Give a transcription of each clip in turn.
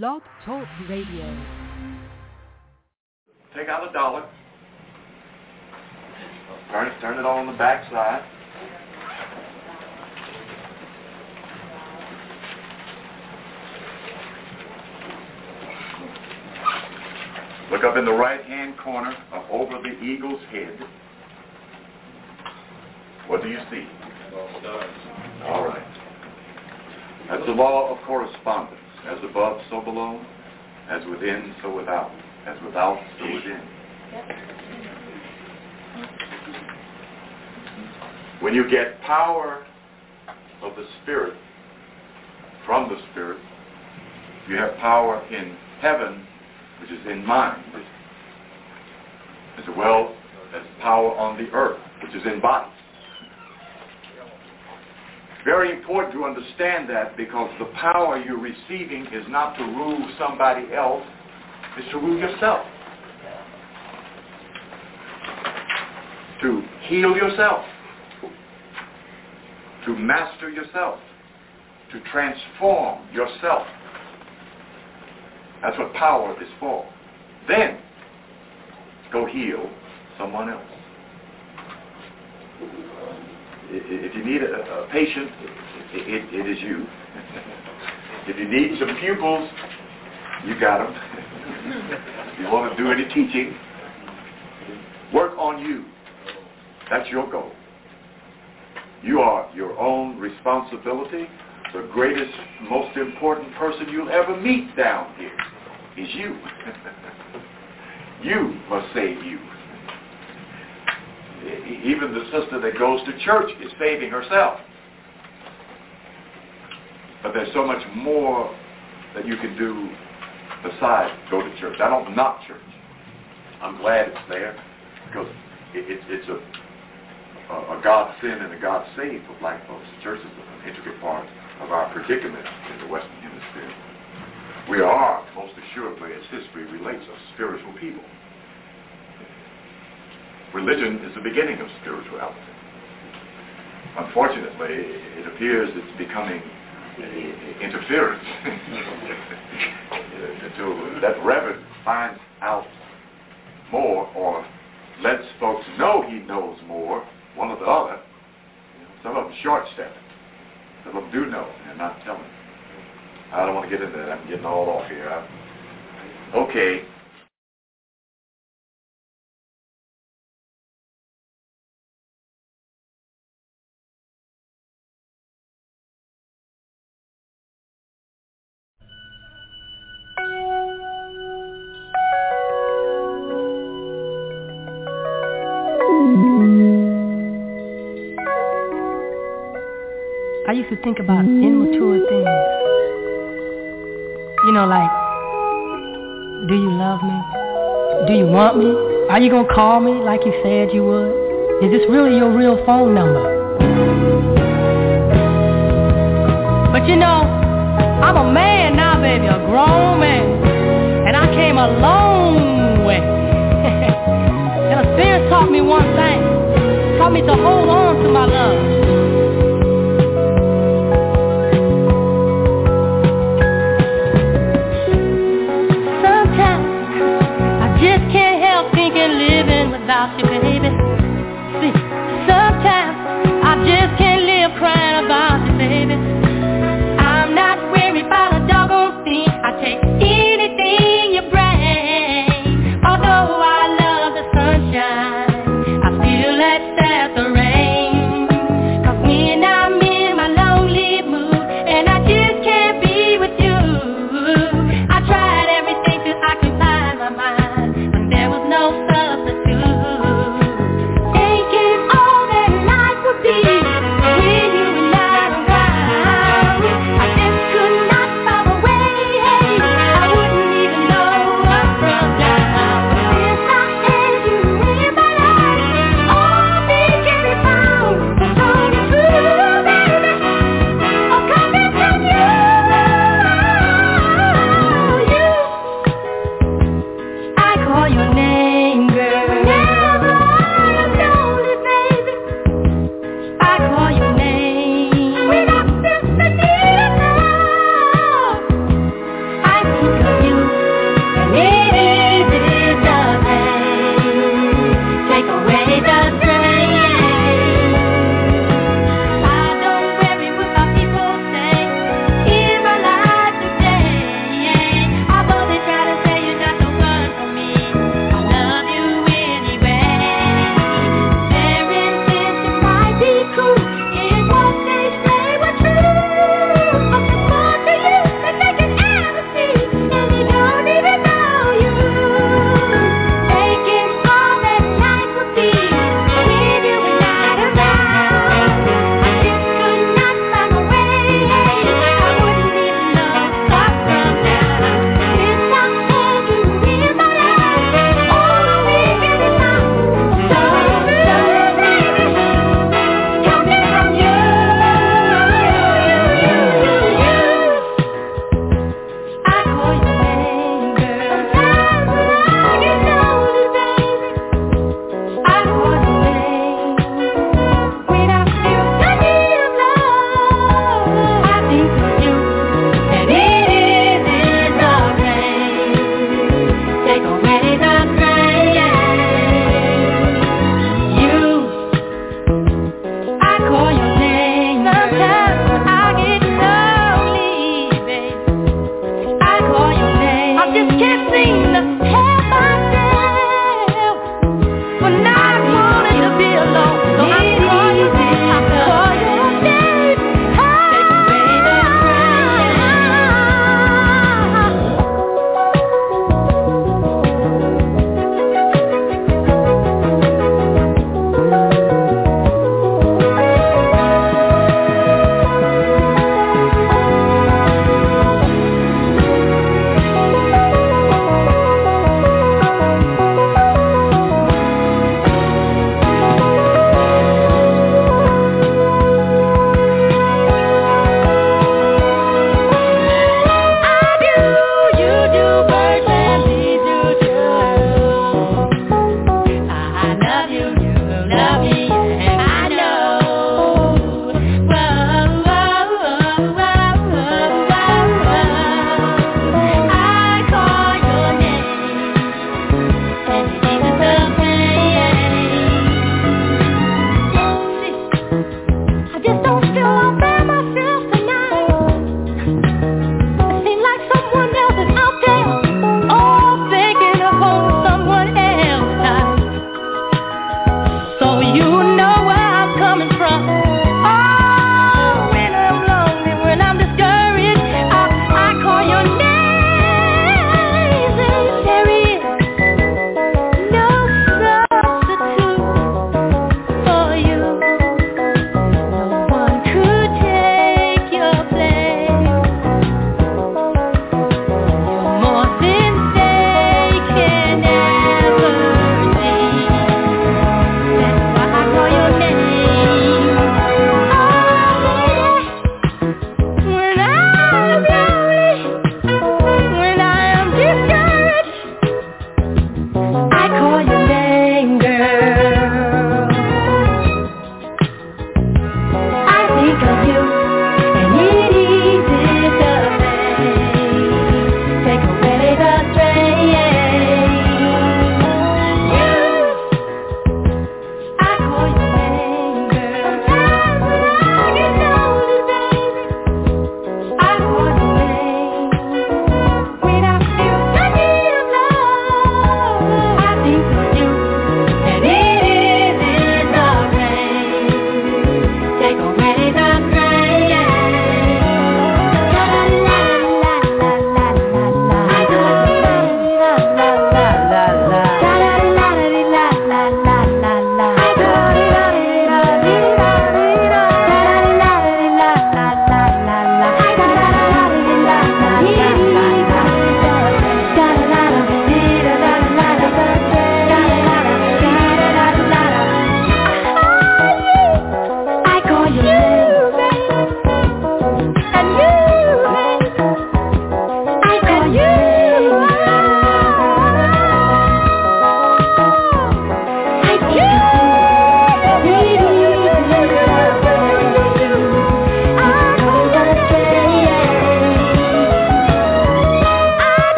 Blog Talk Radio. Take out a dollar. Turn it, turn it all on the back side. Look up in the right-hand corner up over the eagle's head. What do you see? All right. That's the law of correspondence. As above, so below. As within, so without. As without, so within. When you get power of the Spirit from the Spirit, you have power in heaven, which is in mind, as well as power on the earth, which is in body. Very important to understand that because the power you're receiving is not to rule somebody else, it's to rule yourself. To heal yourself. To master yourself. To transform yourself. That's what power is for. Then, go heal someone else if you need a, a patient, it, it, it is you. if you need some pupils, you got them. if you want to do any teaching, work on you. That's your goal. You are your own responsibility. The greatest, most important person you'll ever meet down here is you. you must save you even the sister that goes to church is saving herself. But there's so much more that you can do besides go to church. I don't knock church. I'm glad it's there because it, it, it's a, a, a God sin and a God save for black folks. The church is an integral part of our predicament in the Western Hemisphere. We are, most assuredly, as history relates, a spiritual people religion is the beginning of spirituality. Unfortunately, it appears it's becoming interference until that reverend finds out more or lets folks know he knows more, one or the other. Some of them short-stepping. Some of them do know and not telling. I don't want to get into that. I'm getting all off here. Okay, I used to think about immature things. You know, like, do you love me? Do you want me? Are you going to call me like you said you would? Is this really your real phone number? But you know, I'm a man now, baby, a grown man. And I came a long way. and a spirit taught me one thing. Taught me to hold on to my love.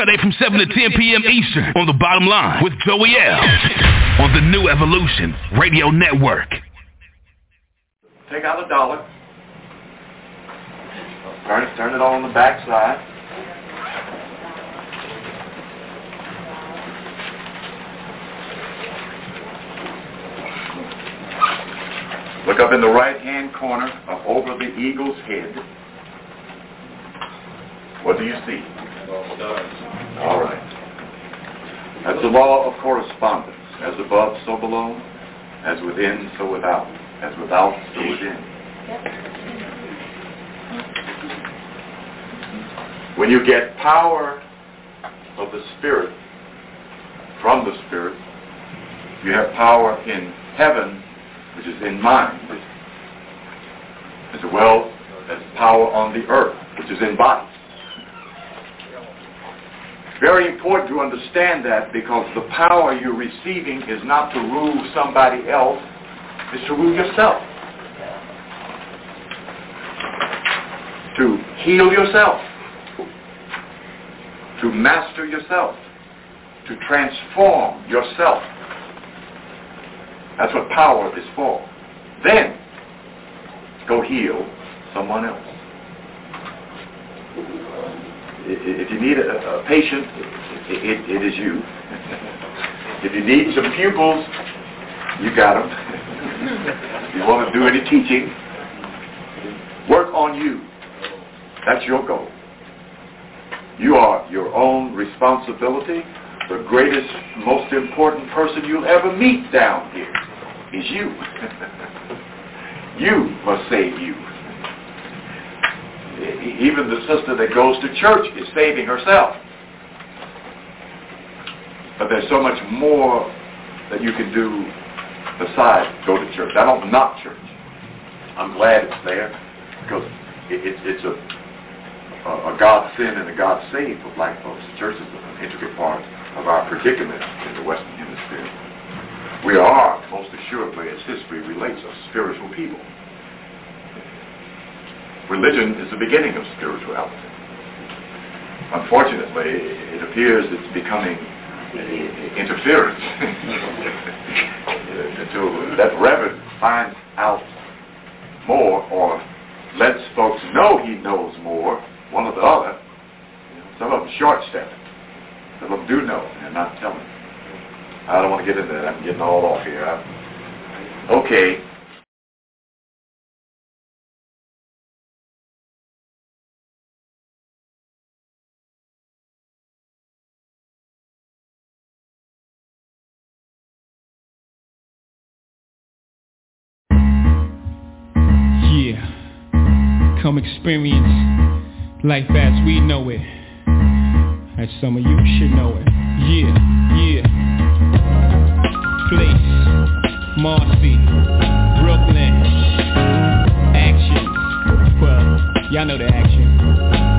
Sunday from 7 to 10 p.m. Eastern on The Bottom Line with Joey L. on the New Evolution Radio Network. Take out a dollar. Turn it, turn it on the back side. Look up in the right-hand corner up over the eagle's head. What do you see? All right. That's the law of correspondence. As above, so below. As within, so without. As without, so within. When you get power of the Spirit from the Spirit, you have power in heaven, which is in mind, as well as power on the earth, which is in bodies. Very important to understand that because the power you're receiving is not to rule somebody else, it's to rule yourself. To heal yourself. To master yourself. To transform yourself. That's what power is for. Then, go heal someone else. If you need a, a patient, it, it, is you. If you need some pupils, you got them. if you want to do any teaching, work on you. That's your goal. You are your own responsibility. The greatest, most important person you'll ever meet down here is you. you must save you. Even the sister that goes to church is saving herself. But there's so much more that you can do besides go to church. I don't knock church. I'm glad it's there because it, it, it's a, a, a God sin and a God save for black folks. The church is an integral part of our predicament in the Western Hemisphere. We are, most assuredly, as history relates, a spiritual people. Religion is the beginning of spirituality. Unfortunately, it appears it's becoming interference until that reverend finds out more or lets folks know he knows more, one or the other. Some of them short-stepping. Some of them do know and not telling. I don't want to get into that. I'm getting all off here. I, okay. Come experience life as we know it. As some of you should know it. Yeah, yeah. Place, Marcy, Brooklyn. Action. Well, y'all know the action.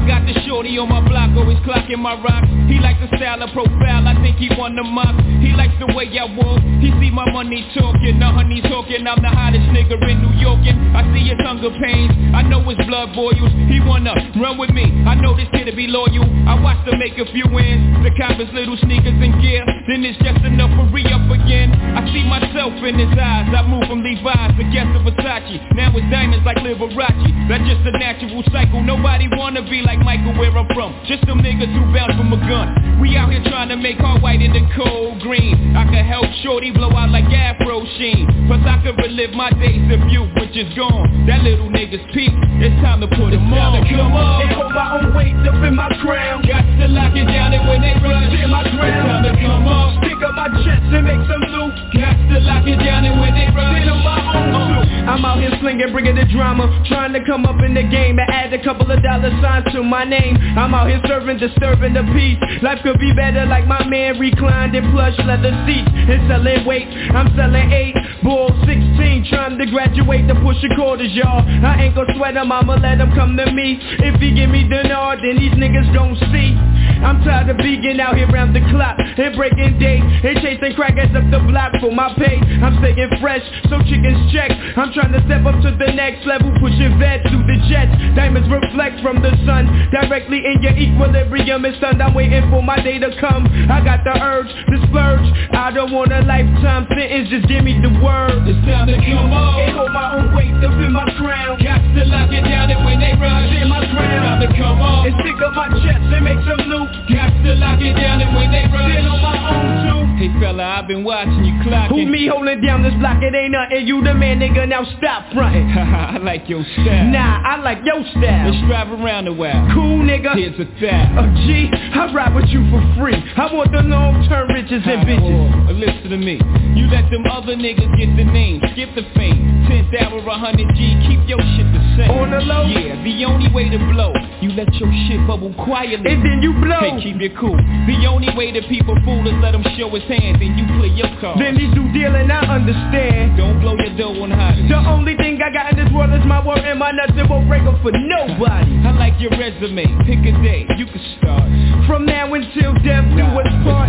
I got the shorty on my block, always clocking my rocks. He likes the style of profile, I think he won the mock. He likes the way I walk, he see my money talking. The honey talking, I'm the hottest nigga in New York. And I see his hunger pains, I know his blood boils. He wanna run with me, I know this kid to be loyal. I watched him make a few wins, the cop his little sneakers and gear. Then it's just enough for re-up again. I see myself in his eyes, I move from Levi's to guess to Versace. Now it's diamonds like Liberace, that's just a natural cycle. Nobody wanna be like Michael where I'm from Just some niggas who bounce from a gun. We out here trying to make our white in the cold green. I can help shorty blow out like Afro Sheen. Plus I can relive my days of youth which is gone. That little nigga's peak. It's time to put him on. Come on And hold my own weight up in my crown. Got to lock it down and when they run in my crown. It's time to come on Stick up my chest and make some loot. Got to lock it down and when they run Sit on my own I'm out here slinging, bringing the drama. Trying to come up in the game and add a couple of dollar signs to my name. I'm out here serving, disturbing the peace. Life could be better like my man reclined in plush leather seats And selling weight, I'm selling eight Bull 16, trying to graduate to push a quarters, y'all. I ain't gon' sweat him, I'ma let him come to me. If he give me nod, then these niggas gon' see. I'm tired of being out here round the clock And breaking day And chasing crackers up the block for my pay. I'm staying fresh, so chickens check. I'm trying to step up to the next level, pushing vets through the jets. Diamonds reflect from the sun, directly in your equilibrium. It's stunned, I'm waiting for my day to come. I got the urge to splurge. I don't want a lifetime sentence, just give me the word. It's time to come on. Can't hold my own weight up in my crown. Got to lock it down and when they rush, in my crown. Time to come on. And stick up my chest and make some loot. Got to lock it down and when they rush, Stand on my own too. Hey fella, I've been watching you clocking. Who me holding down this block? It ain't nothing. You the man, nigga. Now stop fronting. I like your style. Nah, I like your style. Let's drive around a while. Cool nigga. Here's a thou. Oh G, I ride with you for free. I want the long-term riches and bitches. Oh, listen to me. You let them other niggas get the name, skip the fame. 10th hour, 100 G, keep your shit the same. On the low? Yeah, the only way to blow, you let your shit bubble quietly. And then you blow. Hey, keep it cool. The only way that people fool is let them show his hands then you play your card. Then he do dealing, I understand. Don't blow your dough on hot. The only thing I got in this world is my word and my nuts. It won't break up for nobody. I like your resume. Pick a day, you can start. From now until death, do it's part,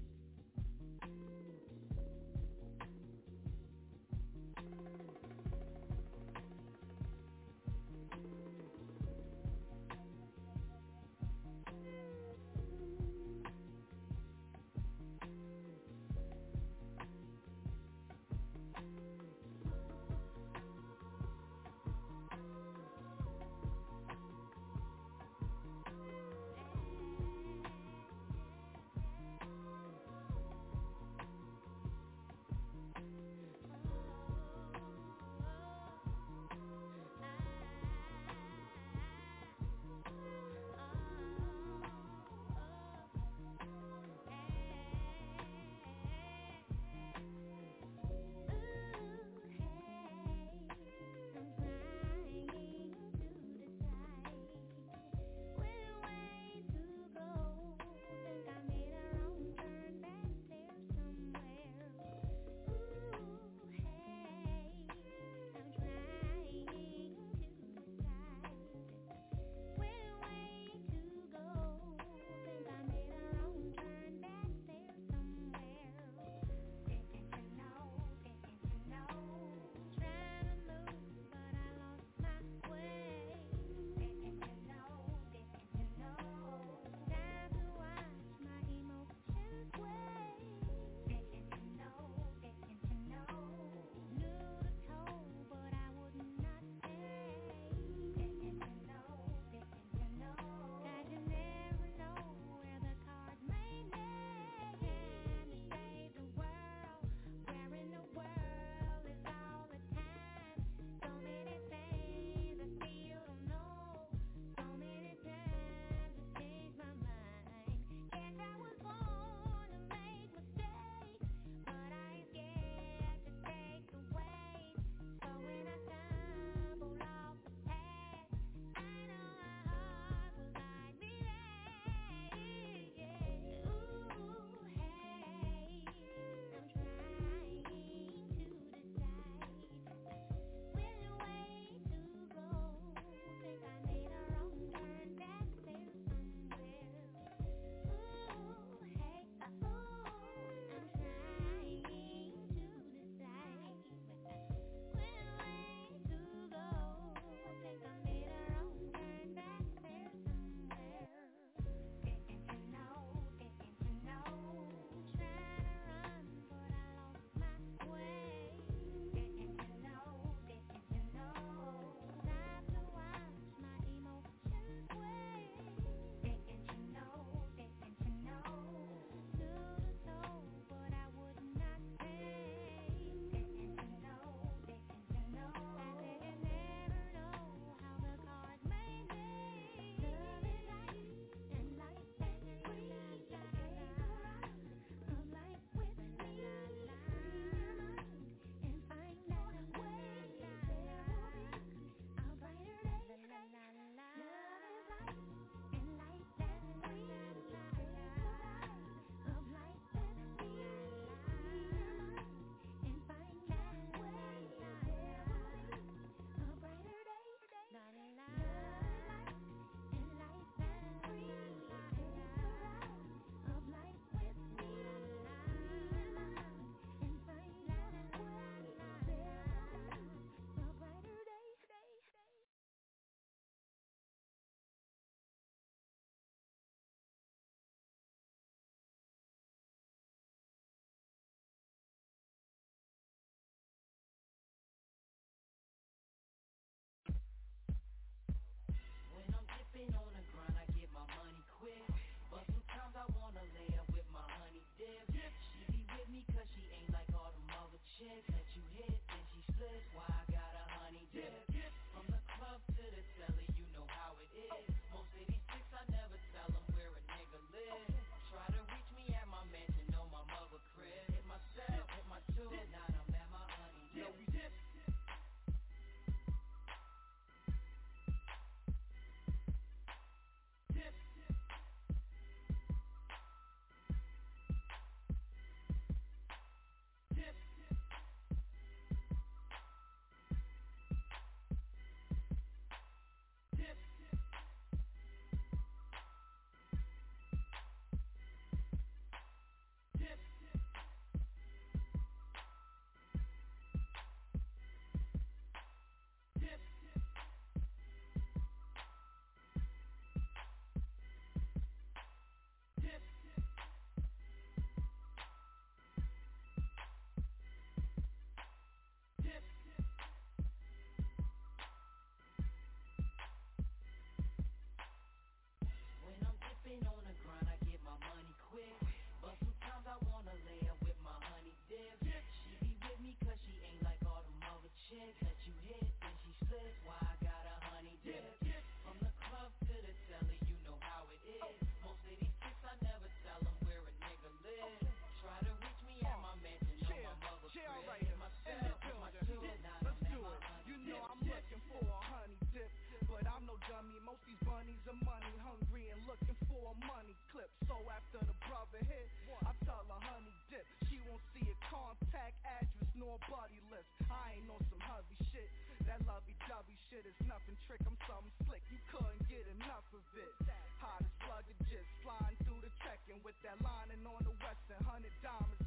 body lift. I ain't on some heavy shit. That lovey-dovey shit is nothing trick. I'm something slick. You couldn't get enough of it. Hot as slugger just flying through the checking with that lining on the western. Hundred diamonds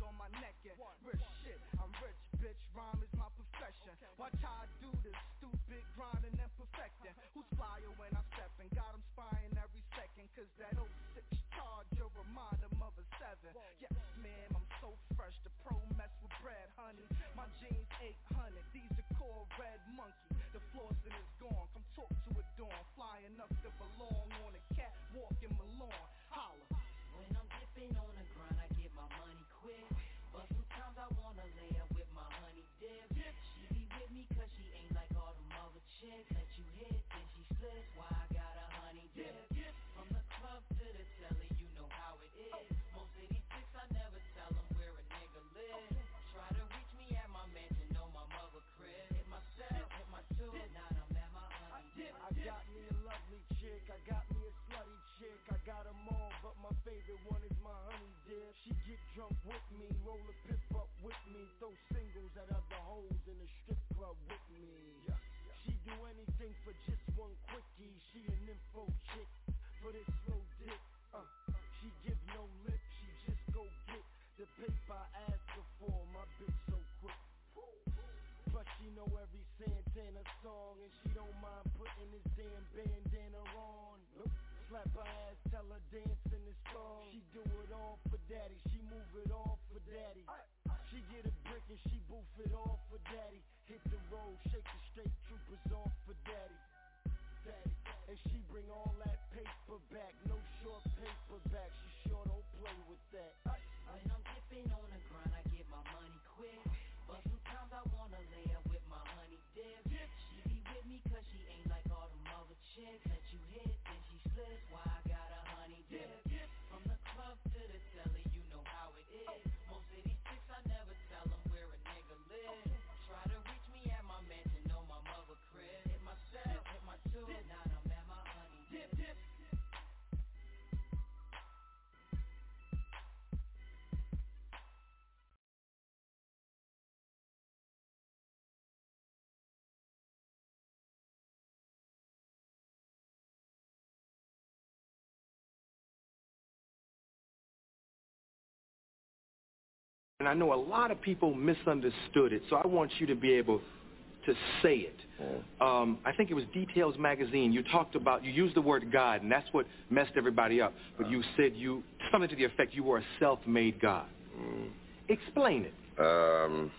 Fly enough to belong on a catwalk in And I know a lot of people misunderstood it, so I want you to be able to say it. Um, I think it was Details Magazine. You talked about, you used the word God, and that's what messed everybody up. But you said you, something to the effect you were a self-made God. Explain it. Um,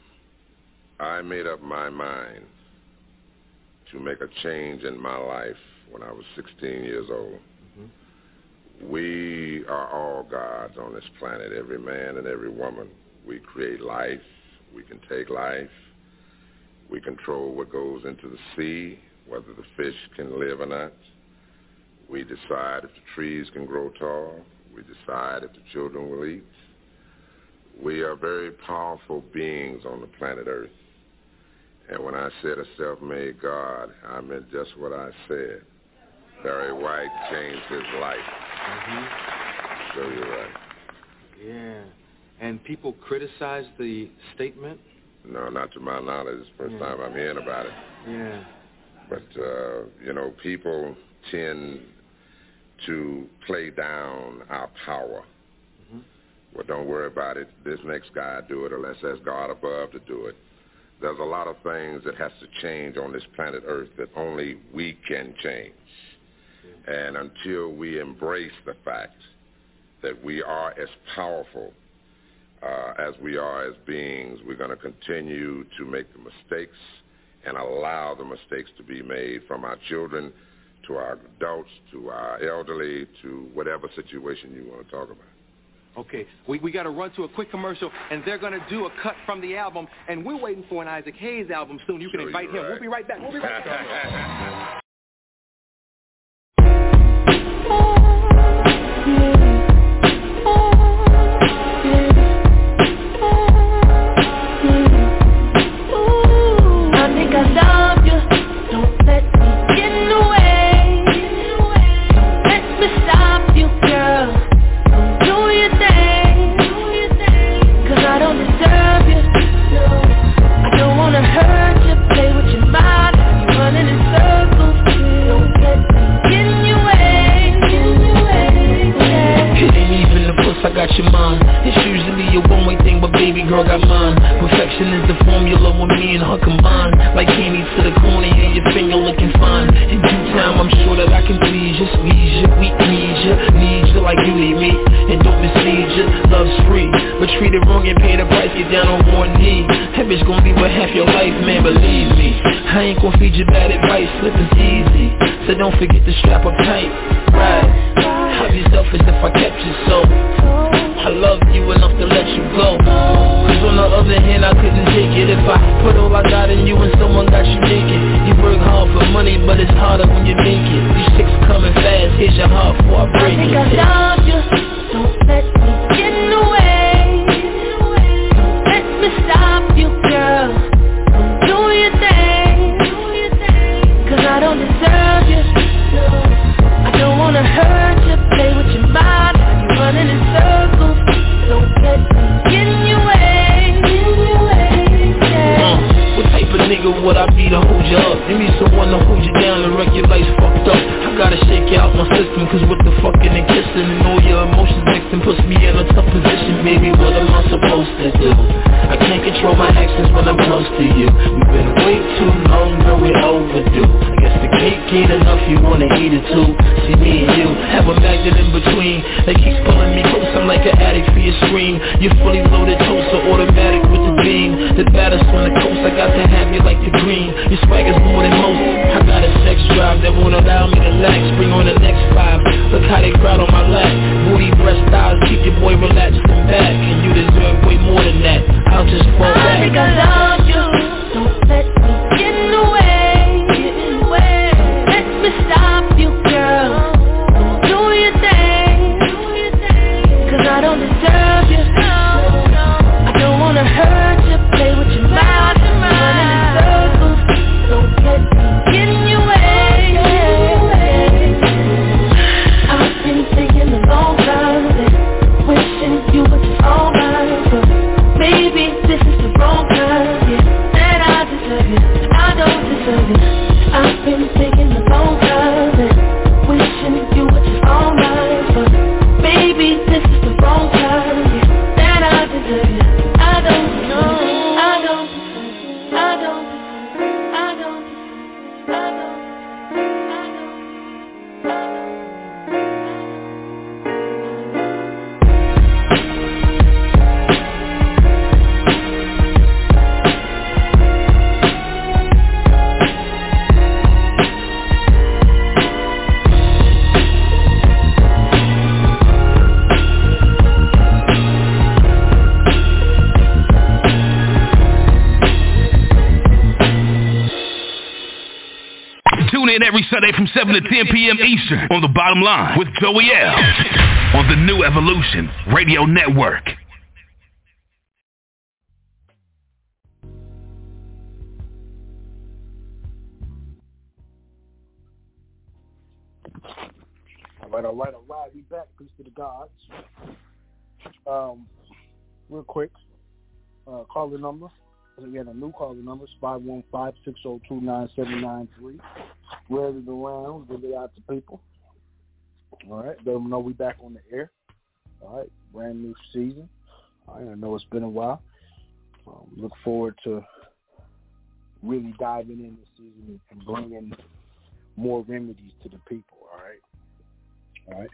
I made up my mind to make a change in my life when I was 16 years old. We are all gods on this planet, every man and every woman. We create life. We can take life. We control what goes into the sea, whether the fish can live or not. We decide if the trees can grow tall. We decide if the children will eat. We are very powerful beings on the planet Earth. And when I said a self-made God, I meant just what I said. Barry White changed his life. Mm-hmm. So you're right. Yeah. And people criticize the statement? No, not to my knowledge. It's the first time I'm hearing about it. Yeah. But, uh, you know, people tend to play down our power. Well, don't worry about it. This next guy do it, or let's ask God above to do it. There's a lot of things that has to change on this planet Earth that only we can change. And until we embrace the fact that we are as powerful uh, as we are as beings, we're going to continue to make the mistakes and allow the mistakes to be made from our children to our adults to our elderly to whatever situation you want to talk about. Okay, we, we got to run to a quick commercial, and they're going to do a cut from the album, and we're waiting for an Isaac Hayes album soon. You can Sure, invite him. We'll be right back. We'll be right back. on knee That bitch gon' be with half your life, man, believe me. I ain't gon' feed you bad advice, slipping's easy. So don't forget to strap up tight, right? I'd be selfish if I kept you so. I love you enough to let you go. Cause on the other hand I couldn't take it. If I put all I got in you and someone got you naked You work hard for money but it's harder when you make it These chicks coming fast, here's your heart before I break I think it. I love you. Don't let me get hold you up? Give me someone to hold you down and wreck your life fucked up. I gotta shake out my system Cause with the fucking and kissing And all your emotions mixing Puts me in a tough position. Baby, what am I supposed to do? I can't control my actions when I'm close to you. We've been way too long, girl, we're overdue. I guess the cake ain't enough, you wanna eat it too. See me and you, have a magnet in between. That keeps pulling me close, I'm like an addict for your scream You're fully loaded, toaster, automatic with the beam. The baddest on the coast, I got to have you like the green. Your swagger's more than most. I got a sex drive that won't allow me to relax Bring on the next five, look how they crowd on my lap. Booty, breast, thighs, keep your boy relaxed and back And you deserve way more than that. I'll just fall back 7 to 10 p.m. Eastern on the bottom line with Joey L. on the New Evolution Radio Network. All right, all right, all right. We back. Peace to the gods. Um, real quick, uh, call the number. Again, a new caller number is 515-602-9793. Ready to round, give it out to people. All right, let them know we back on the air. All right, brand new season. I know it's been a while. Um, look forward to really diving in this season and bringing more remedies to the people. All right. All right.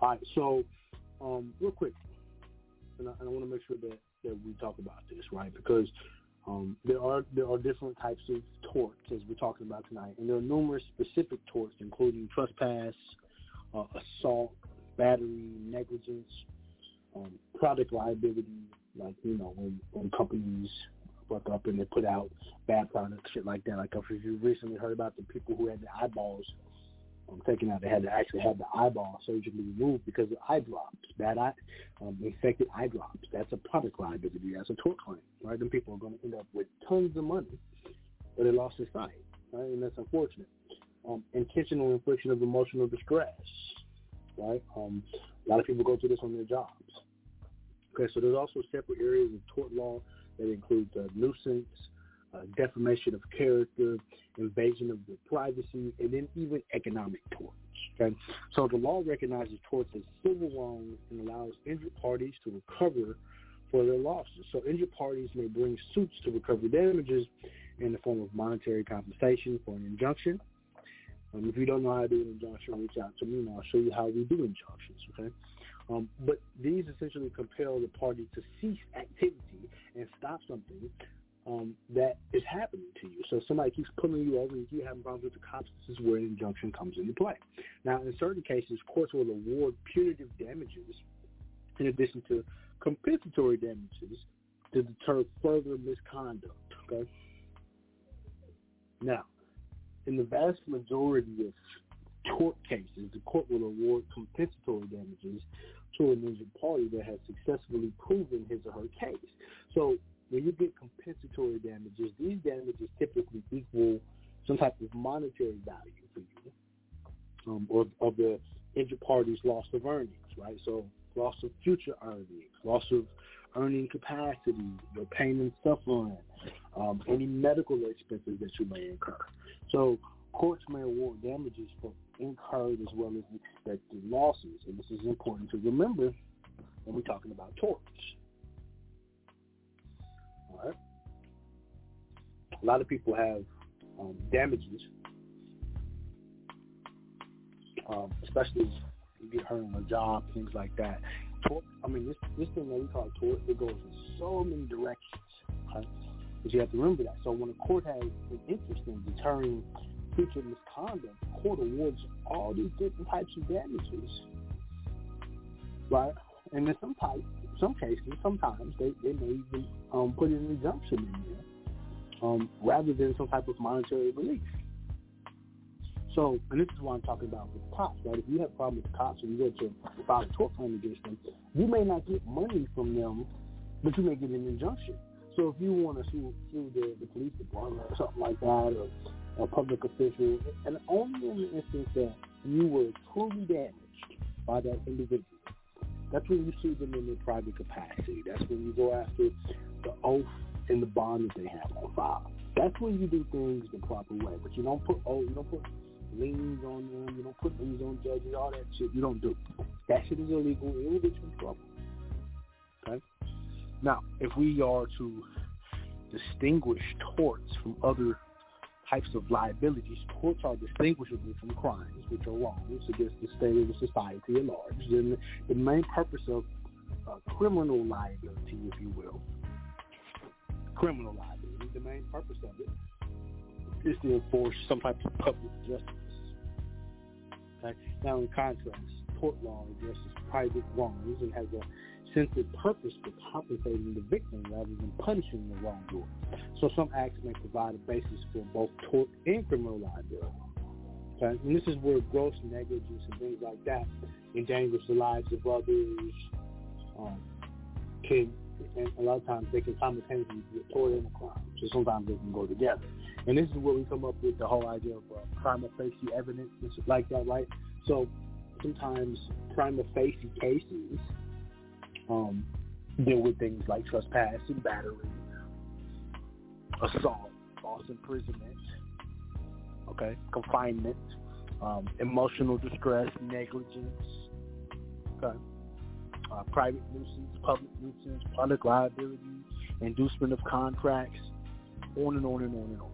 All right. So, um, real quick, and I, and I want to make sure that, that we talk about this, right? Because um, there are there are different types of torts as we're talking about tonight, and there are numerous specific torts, including trespass, uh, assault, battery, negligence, um, product liability, like you know when when companies fuck up and they put out bad products, shit like that. Like if you recently heard about the people who had the eyeballs um, taken out, they had to actually have the eyeball surgically removed because of eye drops, bad eye, um, infected eye drops. That's a product liability. That's a tort claim, right? Then people are going to end up with tons of money, but they lost their sight, right? And that's unfortunate. Um, intentional infliction of emotional distress, right? Um, a lot of people go through this on their jobs. Okay, so there's also separate areas of tort law that include uh, nuisance, uh, defamation of character, invasion of the privacy, and then even economic torts. Okay, so the law recognizes torts as civil wrongs and allows injured parties to recover for their losses. So injured parties may bring suits to recover damages in the form of monetary compensation for an injunction. Um, if you don't know how to do an injunction, reach out to me and I'll show you how we do injunctions. Okay, um, but these essentially compel the party to cease activity and stop something um, that is happening to you. So if somebody keeps pulling you over and you having problems with the cops, this is where an injunction comes into play. Now, in certain cases, courts will award punitive damages in addition to compensatory damages to deter further misconduct. Okay. Now, in the vast majority of tort cases, the court will award compensatory damages to an injured party that has successfully proven his or her case. So when you get compensatory damages, these damages typically equal some type of monetary value for you, um, or of the injured party's loss of earnings, right? So loss of future earnings, loss of earning capacity, your pain and suffering, um, any medical expenses that you may incur. So courts may award damages for incurred as well as expected losses, and this is important to remember when we're talking about torts. A lot of people have um, damages, um, especially if you get hurt on a job, things like that. Tort, I mean, this this thing that we call tort, it goes in so many directions. Okay? But you have to remember that. So when a court has an interest in deterring future misconduct, the court awards all these different types of damages, right? And in some types, some cases, sometimes they, they may even um, put an injunction in there um, rather than some type of monetary relief. So, and this is what I'm talking about with cops, right? If you have a problem with cops and you go to file a tort claim against them, you may not get money from them, but you may get an injunction. So if you want to sue, sue the, the police department or something like that, or a public official, and only in the instance that you were truly damaged by that individual, that's when you sue them in their private capacity. That's when you go after the oath and the bond that they have on file. That's when you do things the proper way. But you don't put oh, you don't put liens on them. You don't put liens on judges. All that shit you don't do. That shit is illegal. It will get you in trouble. Okay. Now, if we are to distinguish torts from other types of liabilities, torts are distinguishable from crimes, which are wrongs against the state of the society at large. Then the main purpose of uh, criminal liability, if you will, criminal liability, the main purpose of it is to enforce some type of public justice. Okay? Now, in contrast, tort law addresses private wrongs and has a centered purpose for compensating the victim rather than punishing the wrongdoer. So some acts may provide a basis for both tort and criminal liability. Okay? And this is where gross negligence and things like that endangers the lives of others um, can, and a lot of times they can simultaneously be a tort and a crime. So sometimes they can go together. And this is where we come up with the whole idea of uh, prima facie evidence and like that, right? So sometimes prima facie cases um, deal with things like trespass and battery, assault, false imprisonment, okay, confinement, um, emotional distress, negligence, okay, uh, private nuisance, public nuisance, public liability, inducement of contracts, on and on and on and on.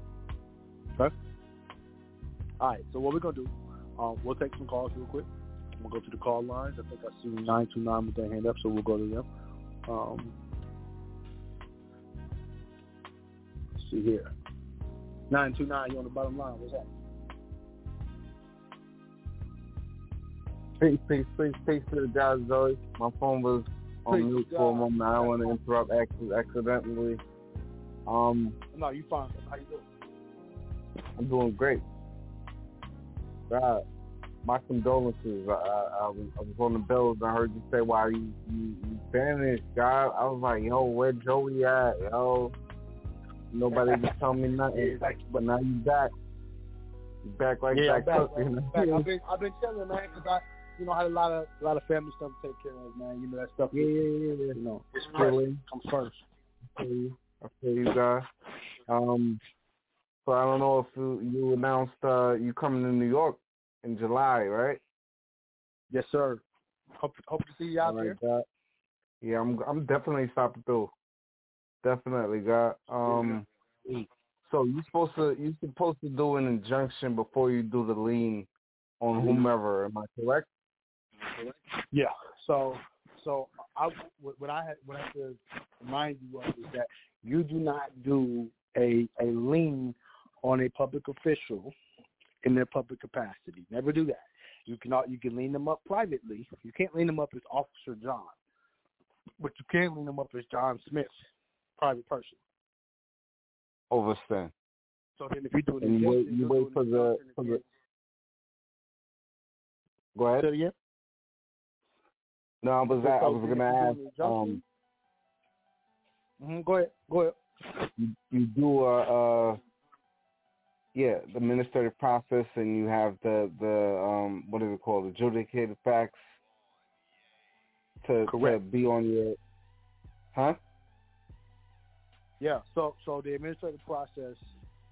Okay? All right, so what we're going to do, um, we'll take some calls real quick. We'll go to the call lines. I think I see 929 with their hand up, so we'll go to them. Um, see here. 929, you on the bottom line. What's that? Peace, peace, peace, peace to the guys, Zoe. My phone was on Peace, mute for a moment. I don't want to interrupt accidentally. Um, No, you fine. How you doing? I'm doing great. God, my condolences. I, I, I, was, I was on the bells and I heard you say, "Why you you, you vanished, God?" I was like, "Yo, where Joey at? Yo, nobody was telling me nothing." But now you back. You back like yeah, back, cook, man. you know? I'm back. I've been I've been chilling, man, because I you know had a lot of a lot of family stuff to take care of, man. You know that stuff. Yeah, yeah, yeah, yeah. You know, it's Really? comes first. I feel you. I feel you, guys. Um, so I don't know if you, you announced uh, you coming to New York in July, right? Yes, sir. Hope hope to see you out right, there. Yeah, I'm I'm definitely stopping through. Definitely, God. Um, so you supposed to you supposed to do an injunction before you do the lien on whomever. Am I correct? Yeah. So so I what I had what I have to remind you of is that you do not do a a lien on a public official in their public capacity. Never do that. You can you can lien them up privately. You can't lien them up as Officer John, but you can lien them up as John Smith, private person. Overstand. So then, if you do And you wait, you wait for the for the. Go ahead. Say it again. No, I was I was gonna ask. an Um, injunction- Mhm, Go ahead. Go ahead. you, you do a uh, yeah, the administrative process, and you have the the um, what is it called, adjudicated facts to to be on your, huh? Yeah. So so the administrative process,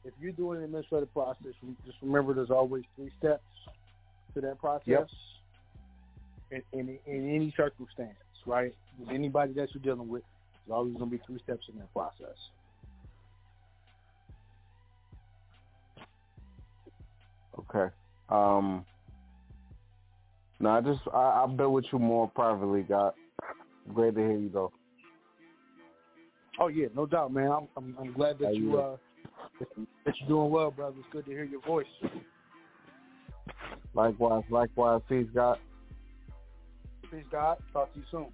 if you're doing an administrative process, just remember there's always three steps to that process. Yep. In, in in any circumstance, right? With anybody that you're dealing with, there's always going to be three steps in that process. Okay. Um. No, I just I, I'll bet with you more privately, God. Great to hear you though. Oh yeah, no doubt, man. I'm I'm, I'm glad that How you uh that that you're doing well, brother. It's good to hear your voice. Likewise, likewise, peace, God. Peace, God. Talk to you soon.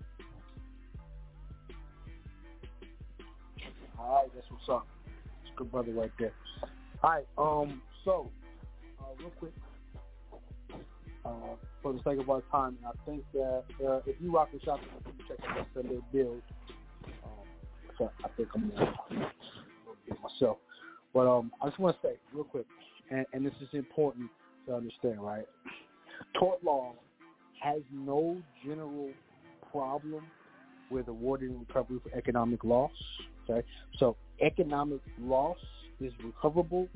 All right, that's what's up. It's good brother right there. All right, um, so uh, real quick, uh, for the sake of our time, I think that uh, if you rock the shop, you check out that Sunday build. Um, so I think I'm gonna a myself, but um, I just want to say real quick, and, and this is important to understand, right? Tort law has no general problem with awarding recovery for economic loss. Okay, so economic loss is recoverable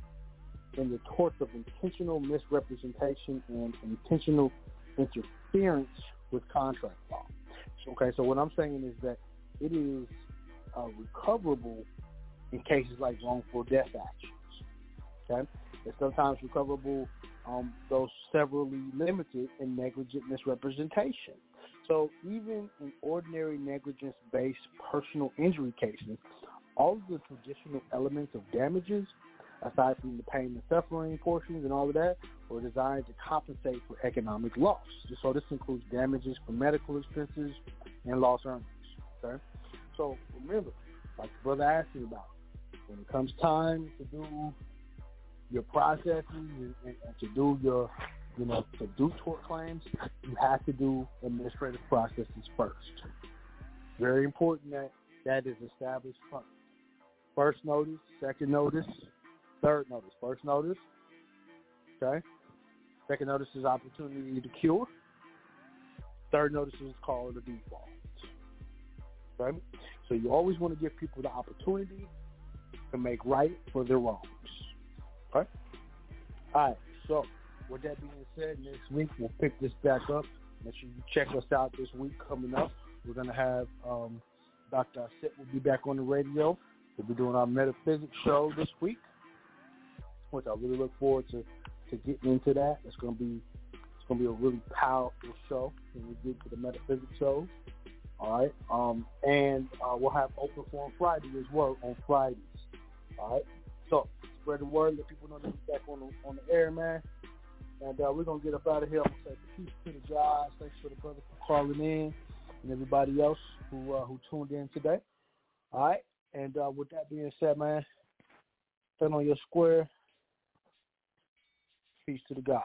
in the torts of intentional misrepresentation and intentional interference with contract law. Okay, so what I'm saying is that it is uh, recoverable in cases like wrongful death actions. Okay, it's sometimes recoverable um, though severally limited in negligent misrepresentation. So even in ordinary negligence-based personal injury cases, all of the traditional elements of damages, aside from the pain and suffering portions and all of that, were designed to compensate for economic loss. So this includes damages for medical expenses and lost earnings. Okay, so remember, like the brother asked you about, when it comes time to do your processes and, and, to do your, you know, to do tort claims, you have to do administrative processes first. Very important that that is established first. First notice, second notice, third notice. First notice, okay. Second notice is opportunity to cure. Third notice is called a default. Okay? So you always want to give people the opportunity to make right for their wrongs. Okay? All right. So with that being said, next week we'll pick this back up. Make sure you check us out this week coming up. We're gonna have um, Dr. Asit will be back on the radio. We'll be doing our metaphysics show this week, which I really look forward to to getting into that. It's gonna be it's gonna be a really powerful show when we get to the metaphysics show. All right. Um, and uh, we'll have open forum Friday as well on Fridays. All right. So spread the word, let people know that we're back on the on the air, man. And uh, we're gonna get up out of here. I'm gonna say peace to the guys. Thanks for the brother for calling in and everybody else who uh, who tuned in today. All right. And uh, with that being said, man, stand on your square. Peace to the gods.